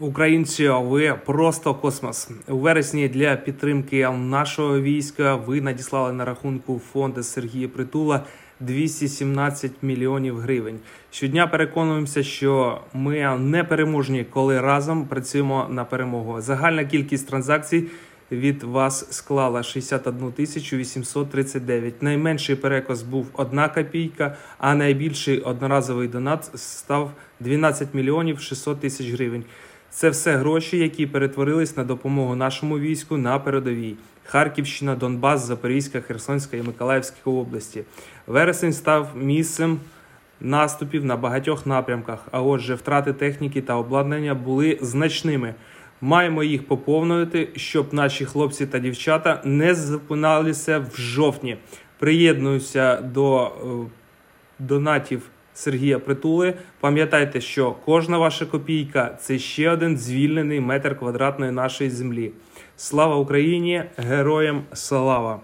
Українці, ви просто космос у вересні для підтримки нашого війська. Ви надіслали на рахунку фонду Сергія Притула 217 мільйонів гривень. Щодня переконуємося, що ми не переможні, коли разом працюємо на перемогу. Загальна кількість транзакцій від вас склала 61 тисячу 839. Найменший переказ був 1 копійка, а найбільший одноразовий донат став 12 мільйонів 600 тисяч гривень. Це все гроші, які перетворились на допомогу нашому війську на передовій. Харківщина, Донбас, Запорізька, Херсонська і Миколаївська області. Вересень став місцем наступів на багатьох напрямках. А отже, втрати техніки та обладнання були значними. Маємо їх поповнювати, щоб наші хлопці та дівчата не зупиналися в жовтні. Приєднуюся до е, донатів Сергія Притули. Пам'ятайте, що кожна ваша копійка це ще один звільнений метр квадратної нашої землі. Слава Україні! Героям слава!